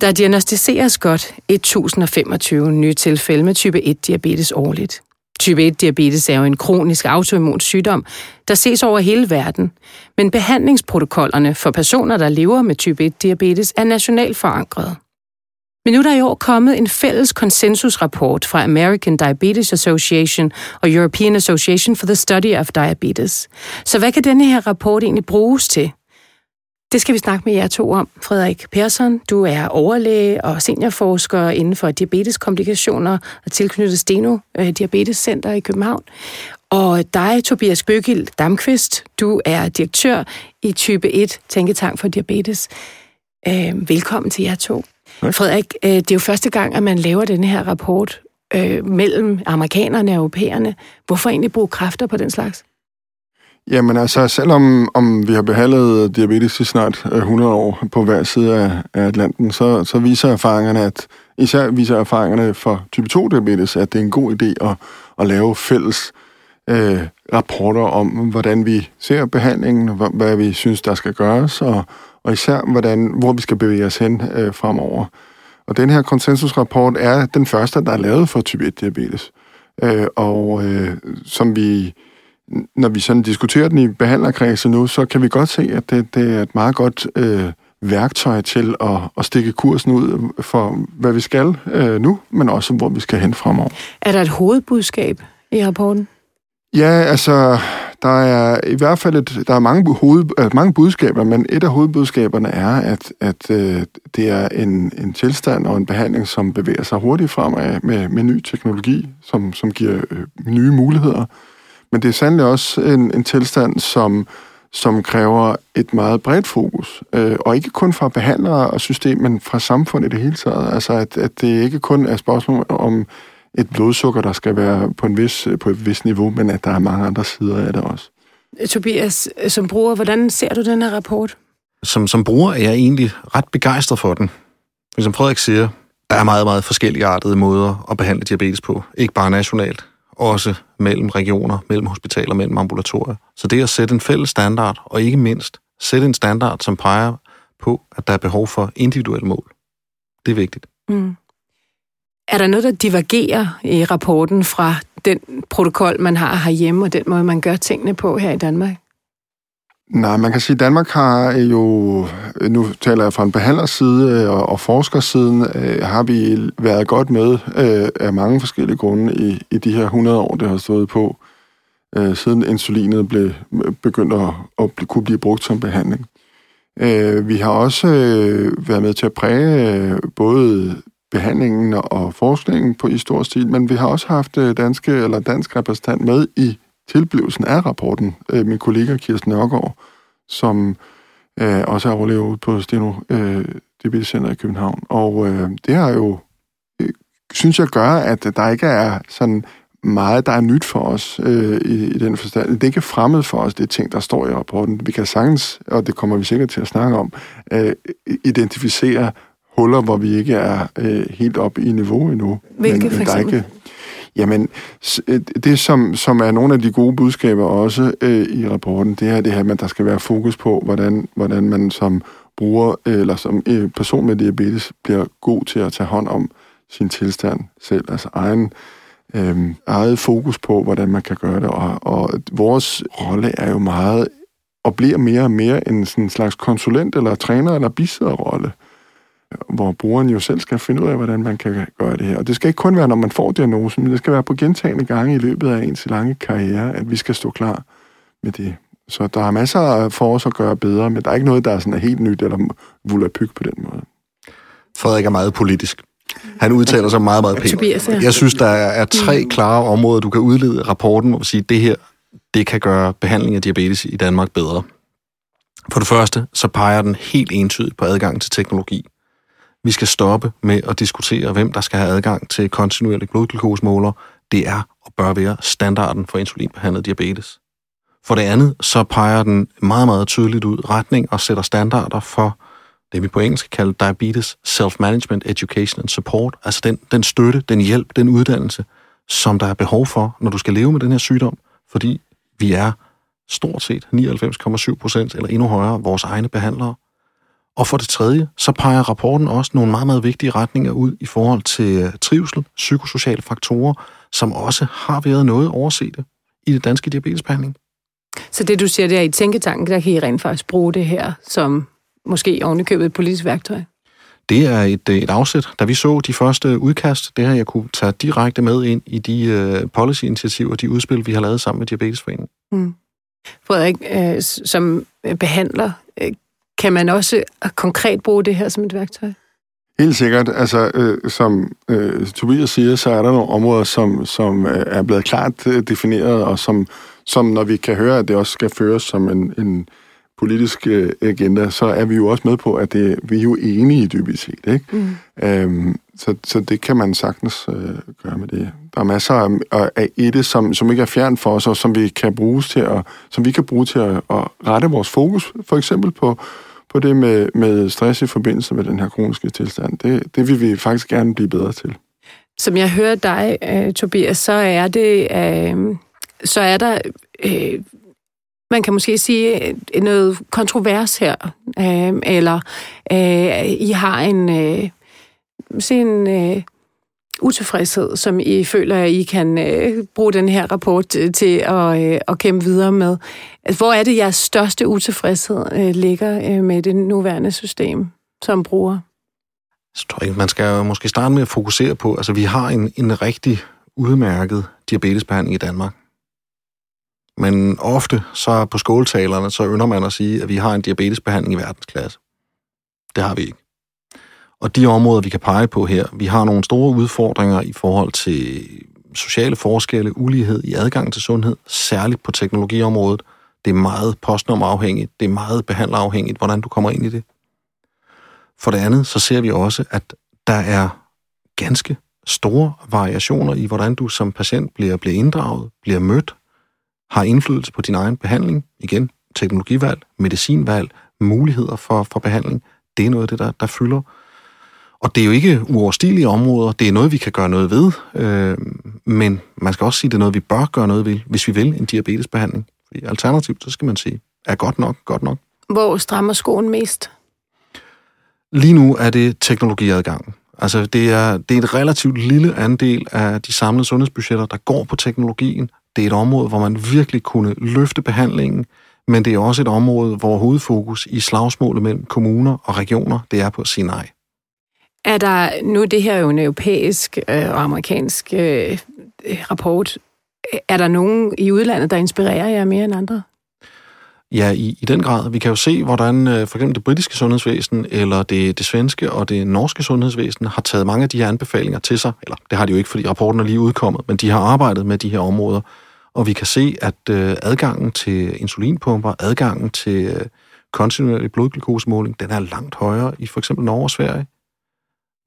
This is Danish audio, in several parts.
Der diagnostiseres godt 1025 nye tilfælde med type 1-diabetes årligt. Type 1-diabetes er jo en kronisk autoimmun sygdom, der ses over hele verden, men behandlingsprotokollerne for personer, der lever med type 1-diabetes, er nationalt forankret. Men nu er der i år kommet en fælles konsensusrapport fra American Diabetes Association og European Association for the Study of Diabetes. Så hvad kan denne her rapport egentlig bruges til? Det skal vi snakke med jer to om. Frederik Persson, du er overlæge og seniorforsker inden for diabeteskomplikationer og tilknyttet Steno øh, Diabetes Center i København. Og dig, Tobias Bøgild Damqvist, du er direktør i type 1 Tænketank for Diabetes. Øh, velkommen til jer to. Ja. Frederik, øh, det er jo første gang, at man laver den her rapport øh, mellem amerikanerne og europæerne. Hvorfor egentlig bruge kræfter på den slags? Jamen altså, selvom om vi har behandlet diabetes i snart 100 øh, år på hver side af, af Atlanten, så, så viser erfaringerne, at især viser erfaringerne for type 2-diabetes, at det er en god idé at, at lave fælles øh, rapporter om, hvordan vi ser behandlingen, hvad, hvad vi synes, der skal gøres, og, og især, hvordan, hvor vi skal bevæge os hen øh, fremover. Og den her konsensusrapport er den første, der er lavet for type 1-diabetes. Øh, og øh, som vi når vi sådan diskuterer den i behandlerkredse nu, så kan vi godt se, at det, det er et meget godt øh, værktøj til at, at stikke kursen ud for, hvad vi skal øh, nu, men også hvor vi skal hen fremover. Er der et hovedbudskab i rapporten? Ja, altså, der er i hvert fald et, der er mange, hoved, øh, mange budskaber, men et af hovedbudskaberne er, at, at øh, det er en, en tilstand og en behandling, som bevæger sig hurtigt fremad med, med ny teknologi, som, som giver øh, nye muligheder. Men det er sandelig også en, en tilstand, som, som kræver et meget bredt fokus. Øh, og ikke kun fra behandlere og system, men fra samfundet i det hele taget. Altså, at, at det ikke kun er spørgsmål om et blodsukker, der skal være på, en vis, på et vis niveau, men at der er mange andre sider af det også. Tobias, som bruger, hvordan ser du den her rapport? Som, som bruger er jeg egentlig ret begejstret for den. Men som Frederik siger, der er meget, meget forskellige artede måder at behandle diabetes på. Ikke bare nationalt, også mellem regioner, mellem hospitaler, mellem ambulatorier. Så det at sætte en fælles standard, og ikke mindst sætte en standard, som peger på, at der er behov for individuelle mål. Det er vigtigt. Mm. Er der noget, der divergerer i rapporten fra den protokol, man har herhjemme, og den måde, man gør tingene på her i Danmark? Nej, man kan sige, at Danmark har øh, jo, øh, nu taler jeg fra en behandlerside øh, og, og forskersiden, øh, har vi været godt med øh, af mange forskellige grunde i, i de her 100 år, det har stået på, øh, siden insulinet blev begyndt at, at kunne blive brugt som behandling. Øh, vi har også øh, været med til at præge øh, både behandlingen og forskningen på i stor stil, men vi har også haft øh, danske eller dansk repræsentant med i tilblivelsen af rapporten. Øh, min kollega Kirsten Nørgaard, som øh, også er overlevet på Steno øh, DBD Center i København. Og øh, det har jo, øh, synes jeg, gør, at der ikke er sådan meget, der er nyt for os øh, i, i den forstand. Det er ikke fremmed for os, det er ting, der står i rapporten. Vi kan sagtens, og det kommer vi sikkert til at snakke om, øh, identificere huller, hvor vi ikke er øh, helt oppe i niveau endnu. Hvilke men, for eksempel? Ikke, Jamen, øh, det som, som er nogle af de gode budskaber også øh, i rapporten, det er det her, at der skal være fokus på, hvordan, hvordan man som bruger eller som øh, person med diabetes bliver god til at tage hånd om sin tilstand selv, altså egen øh, eget fokus på, hvordan man kan gøre det. Og, og vores rolle er jo meget og bliver mere og mere en sådan slags konsulent eller træner eller bisidderrolle. rolle hvor brugeren jo selv skal finde ud af, hvordan man kan gøre det her. Og det skal ikke kun være, når man får diagnosen, men det skal være på gentagende gange i løbet af ens lange karriere, at vi skal stå klar med det. Så der er masser for os at gøre bedre, men der er ikke noget, der er sådan helt nyt eller vulapyg på den måde. Frederik er meget politisk. Han udtaler sig meget, meget pænt. Jeg synes, der er tre klare områder, du kan udlede rapporten, hvor vi siger, at det her det kan gøre behandling af diabetes i Danmark bedre. For det første, så peger den helt entydigt på adgang til teknologi. Vi skal stoppe med at diskutere, hvem der skal have adgang til kontinuerlig blodglukosemåler. Det er og bør være standarden for insulinbehandlet diabetes. For det andet, så peger den meget, meget tydeligt ud retning og sætter standarder for det, vi på engelsk kalder Diabetes Self-Management Education and Support, altså den, den støtte, den hjælp, den uddannelse, som der er behov for, når du skal leve med den her sygdom, fordi vi er stort set 99,7 procent eller endnu højere vores egne behandlere. Og for det tredje, så peger rapporten også nogle meget, meget vigtige retninger ud i forhold til øh, trivsel, psykosociale faktorer, som også har været noget overset i det danske diabetesbehandling. Så det, du siger, det er i tænketanken, der kan I rent faktisk bruge det her som måske ovenikøbet et politisk værktøj? Det er et, øh, et afsæt. Da vi så de første udkast, det har jeg kunne tage direkte med ind i de uh, policy-initiativer, de udspil, vi har lavet sammen med Diabetesforeningen. Mm. Frederik, øh, som behandler, øh, kan man også konkret bruge det her som et værktøj? Helt sikkert. Altså, øh, som øh, Tobias siger, så er der nogle områder, som, som øh, er blevet klart øh, defineret, og som, som, når vi kan høre, at det også skal føres som en, en politisk øh, agenda, så er vi jo også med på, at det, vi er jo enige i dybest set. Ikke? Mm. Øhm, så, så det kan man sagtens øh, gøre med det. Der er masser af, af det, som, som ikke er fjern for os, og som vi kan bruge til at, som vi kan bruge til at, at rette vores fokus, for eksempel på, på det med, med stress i forbindelse med den her kroniske tilstand. Det, det vil vi faktisk gerne blive bedre til. Som jeg hører dig, øh, Tobias, så er det, øh, så er der øh, man kan måske sige, øh, noget kontrovers her, øh, eller øh, I har en, øh, en øh, utilfredshed, som I føler, at I kan øh, bruge den her rapport øh, til at, øh, at kæmpe videre med. Altså, hvor er det, jeres største utilfredshed øh, ligger øh, med det nuværende system som bruger? Jeg tror ikke, man skal måske starte med at fokusere på, altså vi har en, en rigtig udmærket diabetesbehandling i Danmark. Men ofte så på skåltalerne, så ynder man at sige, at vi har en diabetesbehandling i verdensklasse. Det har vi ikke. Og de områder, vi kan pege på her, vi har nogle store udfordringer i forhold til sociale forskelle, ulighed i adgang til sundhed, særligt på teknologiområdet. Det er meget postnummerafhængigt, det er meget behandlerafhængigt, hvordan du kommer ind i det. For det andet, så ser vi også, at der er ganske store variationer i, hvordan du som patient bliver, bliver inddraget, bliver mødt, har indflydelse på din egen behandling. Igen, teknologivalg, medicinvalg, muligheder for, for behandling. Det er noget af det, der, der fylder. Og det er jo ikke uoverstigelige områder. Det er noget, vi kan gøre noget ved. Øh, men man skal også sige, det er noget, vi bør gøre noget ved, hvis vi vil en diabetesbehandling. Fordi alternativt, så skal man sige, er godt nok, godt nok. Hvor strammer skoen mest? Lige nu er det teknologiadgangen. Altså, det er, det er et relativt lille andel af de samlede sundhedsbudgetter, der går på teknologien. Det er et område, hvor man virkelig kunne løfte behandlingen, men det er også et område, hvor hovedfokus i slagsmålet mellem kommuner og regioner, det er på at sige nej. Er der, nu det her er jo en europæisk øh, og amerikansk øh, øh, rapport, er der nogen i udlandet, der inspirerer jer mere end andre? Ja, i, i den grad. Vi kan jo se, hvordan øh, for eksempel det britiske sundhedsvæsen, eller det, det svenske og det norske sundhedsvæsen har taget mange af de her anbefalinger til sig. Eller det har de jo ikke, fordi rapporten er lige udkommet, men de har arbejdet med de her områder. Og vi kan se, at øh, adgangen til insulinpumper, adgangen til øh, kontinuerlig blodglukosemåling, den er langt højere i for eksempel Norge og Sverige.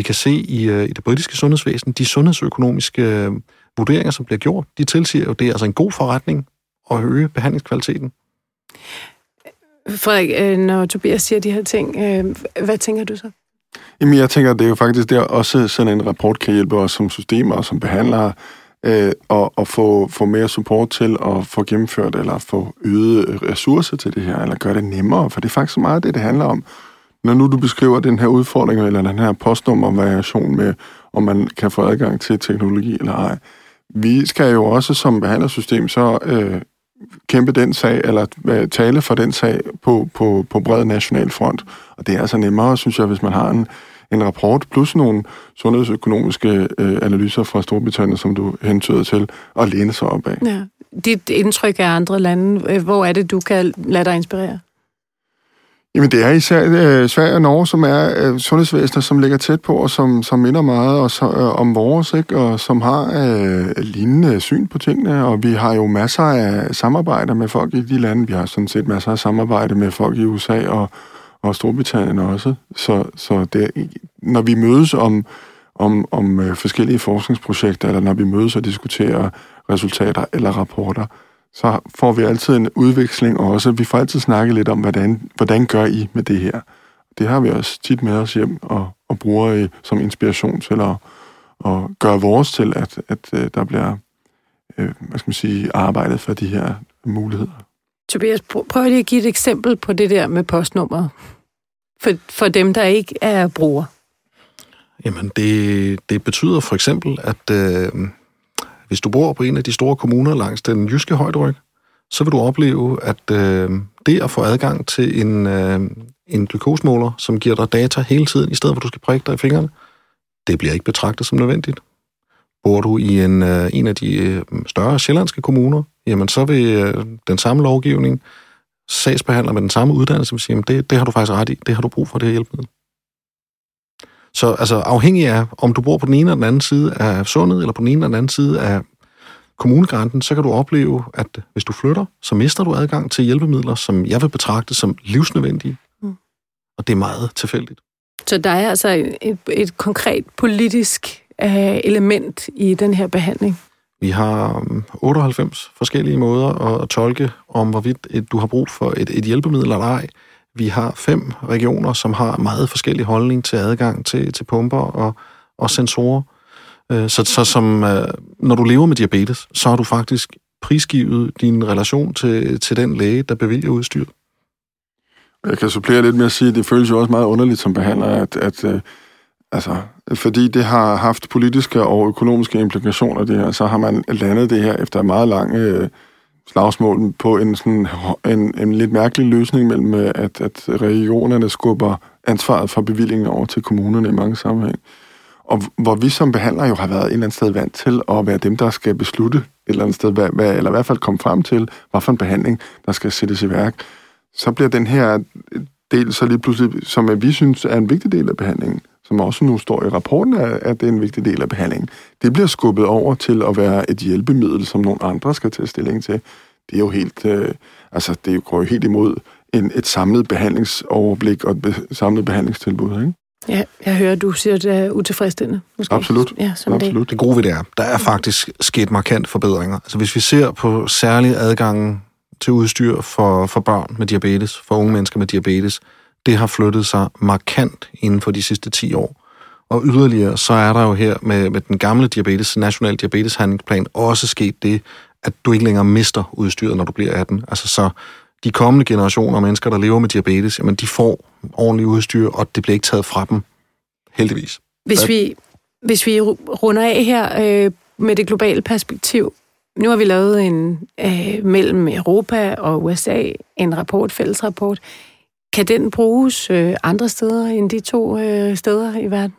Vi kan se i, øh, i det britiske sundhedsvæsen, de sundhedsøkonomiske øh, vurderinger, som bliver gjort, de tilsiger jo, det er altså en god forretning at øge behandlingskvaliteten. Frederik, øh, når Tobias siger de her ting, hvad tænker du så? Jamen, jeg tænker, det er jo faktisk der også sådan en rapport kan hjælpe os som systemer og som behandlere øh, og, og få, få mere support til at få gennemført eller få øget ressourcer til det her, eller gøre det nemmere, for det er faktisk meget det, det handler om. Når nu du beskriver den her udfordring, eller den her postnummervariation med, om man kan få adgang til teknologi eller ej, vi skal jo også som behandlersystem så øh, kæmpe den sag, eller øh, tale for den sag på, på, på bred national front. Og det er altså nemmere, synes jeg, hvis man har en, en rapport, plus nogle sundhedsøkonomiske øh, analyser fra Storbritannien, som du hentyder til, at læne sig op af. Ja. Dit indtryk af andre lande, øh, hvor er det, du kan lade dig inspirere? Jamen, det er især øh, Sverige og Norge, som er øh, sundhedsvæsener, som ligger tæt på, og som, som minder meget og så, øh, om vores, ikke? og som har øh, lignende syn på tingene. Og vi har jo masser af samarbejder med folk i de lande. Vi har sådan set masser af samarbejde med folk i USA og, og Storbritannien også. Så, så det, når vi mødes om, om, om øh, forskellige forskningsprojekter, eller når vi mødes og diskuterer resultater eller rapporter, så får vi altid en udveksling også. Vi får altid snakket lidt om, hvordan, hvordan gør I med det her? Det har vi også tit med os hjem og, og bruger i, som inspiration til at, at gøre vores til, at, at, øh, der bliver øh, hvad skal man sige, arbejdet for de her muligheder. Tobias, prøv lige at give et eksempel på det der med postnummeret, for, for dem, der ikke er brugere. Jamen, det, det betyder for eksempel, at øh, hvis du bor på en af de store kommuner langs den jyske højderyg, så vil du opleve, at øh, det at få adgang til en, øh, en glukosmåler, som giver dig data hele tiden, i stedet for at du skal prikke dig i fingrene, det bliver ikke betragtet som nødvendigt. Bor du i en, øh, en af de øh, større sjællandske kommuner, jamen så vil øh, den samme lovgivning, sagsbehandler med den samme uddannelse, vil sige, jamen det, det har du faktisk ret i, det har du brug for, det her hjælpemiddel. Så altså afhængig af, om du bor på den ene eller den anden side af sundet, eller på den ene eller den anden side af kommunegrænsen, så kan du opleve, at hvis du flytter, så mister du adgang til hjælpemidler, som jeg vil betragte som livsnødvendige. Mm. Og det er meget tilfældigt. Så der er altså et, et konkret politisk øh, element i den her behandling? Vi har 98 um, forskellige måder at tolke om, hvorvidt du har brug for et, et hjælpemiddel eller ej. Vi har fem regioner, som har meget forskellig holdning til adgang til, til pumper og, og sensorer. Øh, så, så som, øh, når du lever med diabetes, så har du faktisk prisgivet din relation til, til den læge, der bevilger udstyret. Jeg kan supplere lidt med at sige, at det føles jo også meget underligt som behandler, at, at øh, altså, fordi det har haft politiske og økonomiske implikationer, det her, så har man landet det her efter meget lang øh, slagsmål på en, sådan, en, en lidt mærkelig løsning mellem, øh, at, at regionerne skubber ansvaret for bevillingen over til kommunerne i mange sammenhæng. Og hvor vi som behandler jo har været et eller andet sted vant til at være dem, der skal beslutte et eller andet sted, hvad, hvad, eller i hvert fald komme frem til, hvad for en behandling, der skal sættes i værk, så bliver den her del så lige pludselig, som vi synes er en vigtig del af behandlingen, som også nu står i rapporten, at det er en vigtig del af behandlingen, det bliver skubbet over til at være et hjælpemiddel, som nogle andre skal tage stilling til. Det er jo helt, øh, altså det går jo helt imod en, et samlet behandlingsoverblik og et be, samlet behandlingstilbud, ikke? Ja, jeg hører, du siger, at det er utilfredsstillende. Måske. Absolut. Ja, som Absolut. Det. det gode ved det er, der er faktisk sket markant forbedringer. Altså hvis vi ser på særlig adgangen til udstyr for, for børn med diabetes, for unge mennesker med diabetes, det har flyttet sig markant inden for de sidste 10 år. Og yderligere, så er der jo her med, med den gamle diabetes, national diabeteshandlingsplan, også sket det, at du ikke længere mister udstyret, når du bliver 18. Altså så de kommende generationer af mennesker, der lever med diabetes, jamen de får ordentligt udstyr, og det bliver ikke taget fra dem, heldigvis. Hvis vi, hvis vi runder af her øh, med det globale perspektiv, nu har vi lavet en øh, mellem Europa og USA en rapport, fælles rapport. Kan den bruges øh, andre steder end de to øh, steder i verden?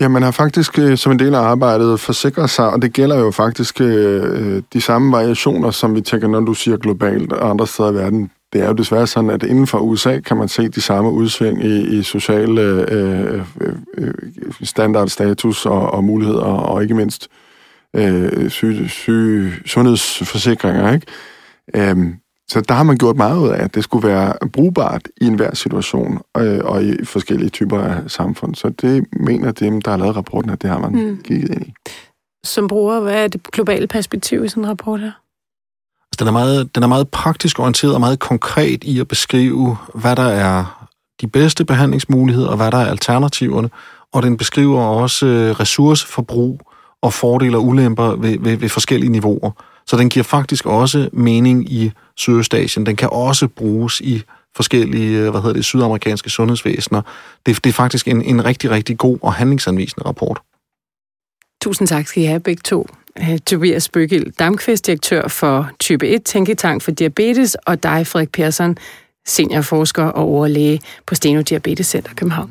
Ja, man har faktisk øh, som en del af arbejdet forsikret sig, og det gælder jo faktisk øh, øh de samme variationer, som vi tænker, når du siger globalt og andre steder i verden. Det er jo desværre sådan, at inden for USA kan man se de samme udsving i, i sociale øh øh, øh, øh, standardstatus og, og muligheder, og ikke mindst øh, syge, syge, sundhedsforsikringer. Ikke? Øhm, så der har man gjort meget ud af, at det skulle være brugbart i enhver situation øh, og i forskellige typer af samfund. Så det mener dem, der har lavet rapporten, at det har man mm. kigget ind i. Som bruger, hvad er det globale perspektiv i sådan en rapport her? Altså, den, er meget, den er meget praktisk orienteret og meget konkret i at beskrive, hvad der er de bedste behandlingsmuligheder og hvad der er alternativerne. Og den beskriver også øh, ressourceforbrug og fordele og ulemper ved, ved, ved forskellige niveauer. Så den giver faktisk også mening i Sydøstasien. Den kan også bruges i forskellige øh, hvad hedder det, sydamerikanske sundhedsvæsener. Det, det er faktisk en, en rigtig, rigtig god og handlingsanvisende rapport. Tusind tak skal I have begge to. Øh, Tobias Bøgild, Damqvist, direktør for type 1 Tænketank for Diabetes, og dig, Frederik Persson, seniorforsker og overlæge på Steno Diabetes Center København.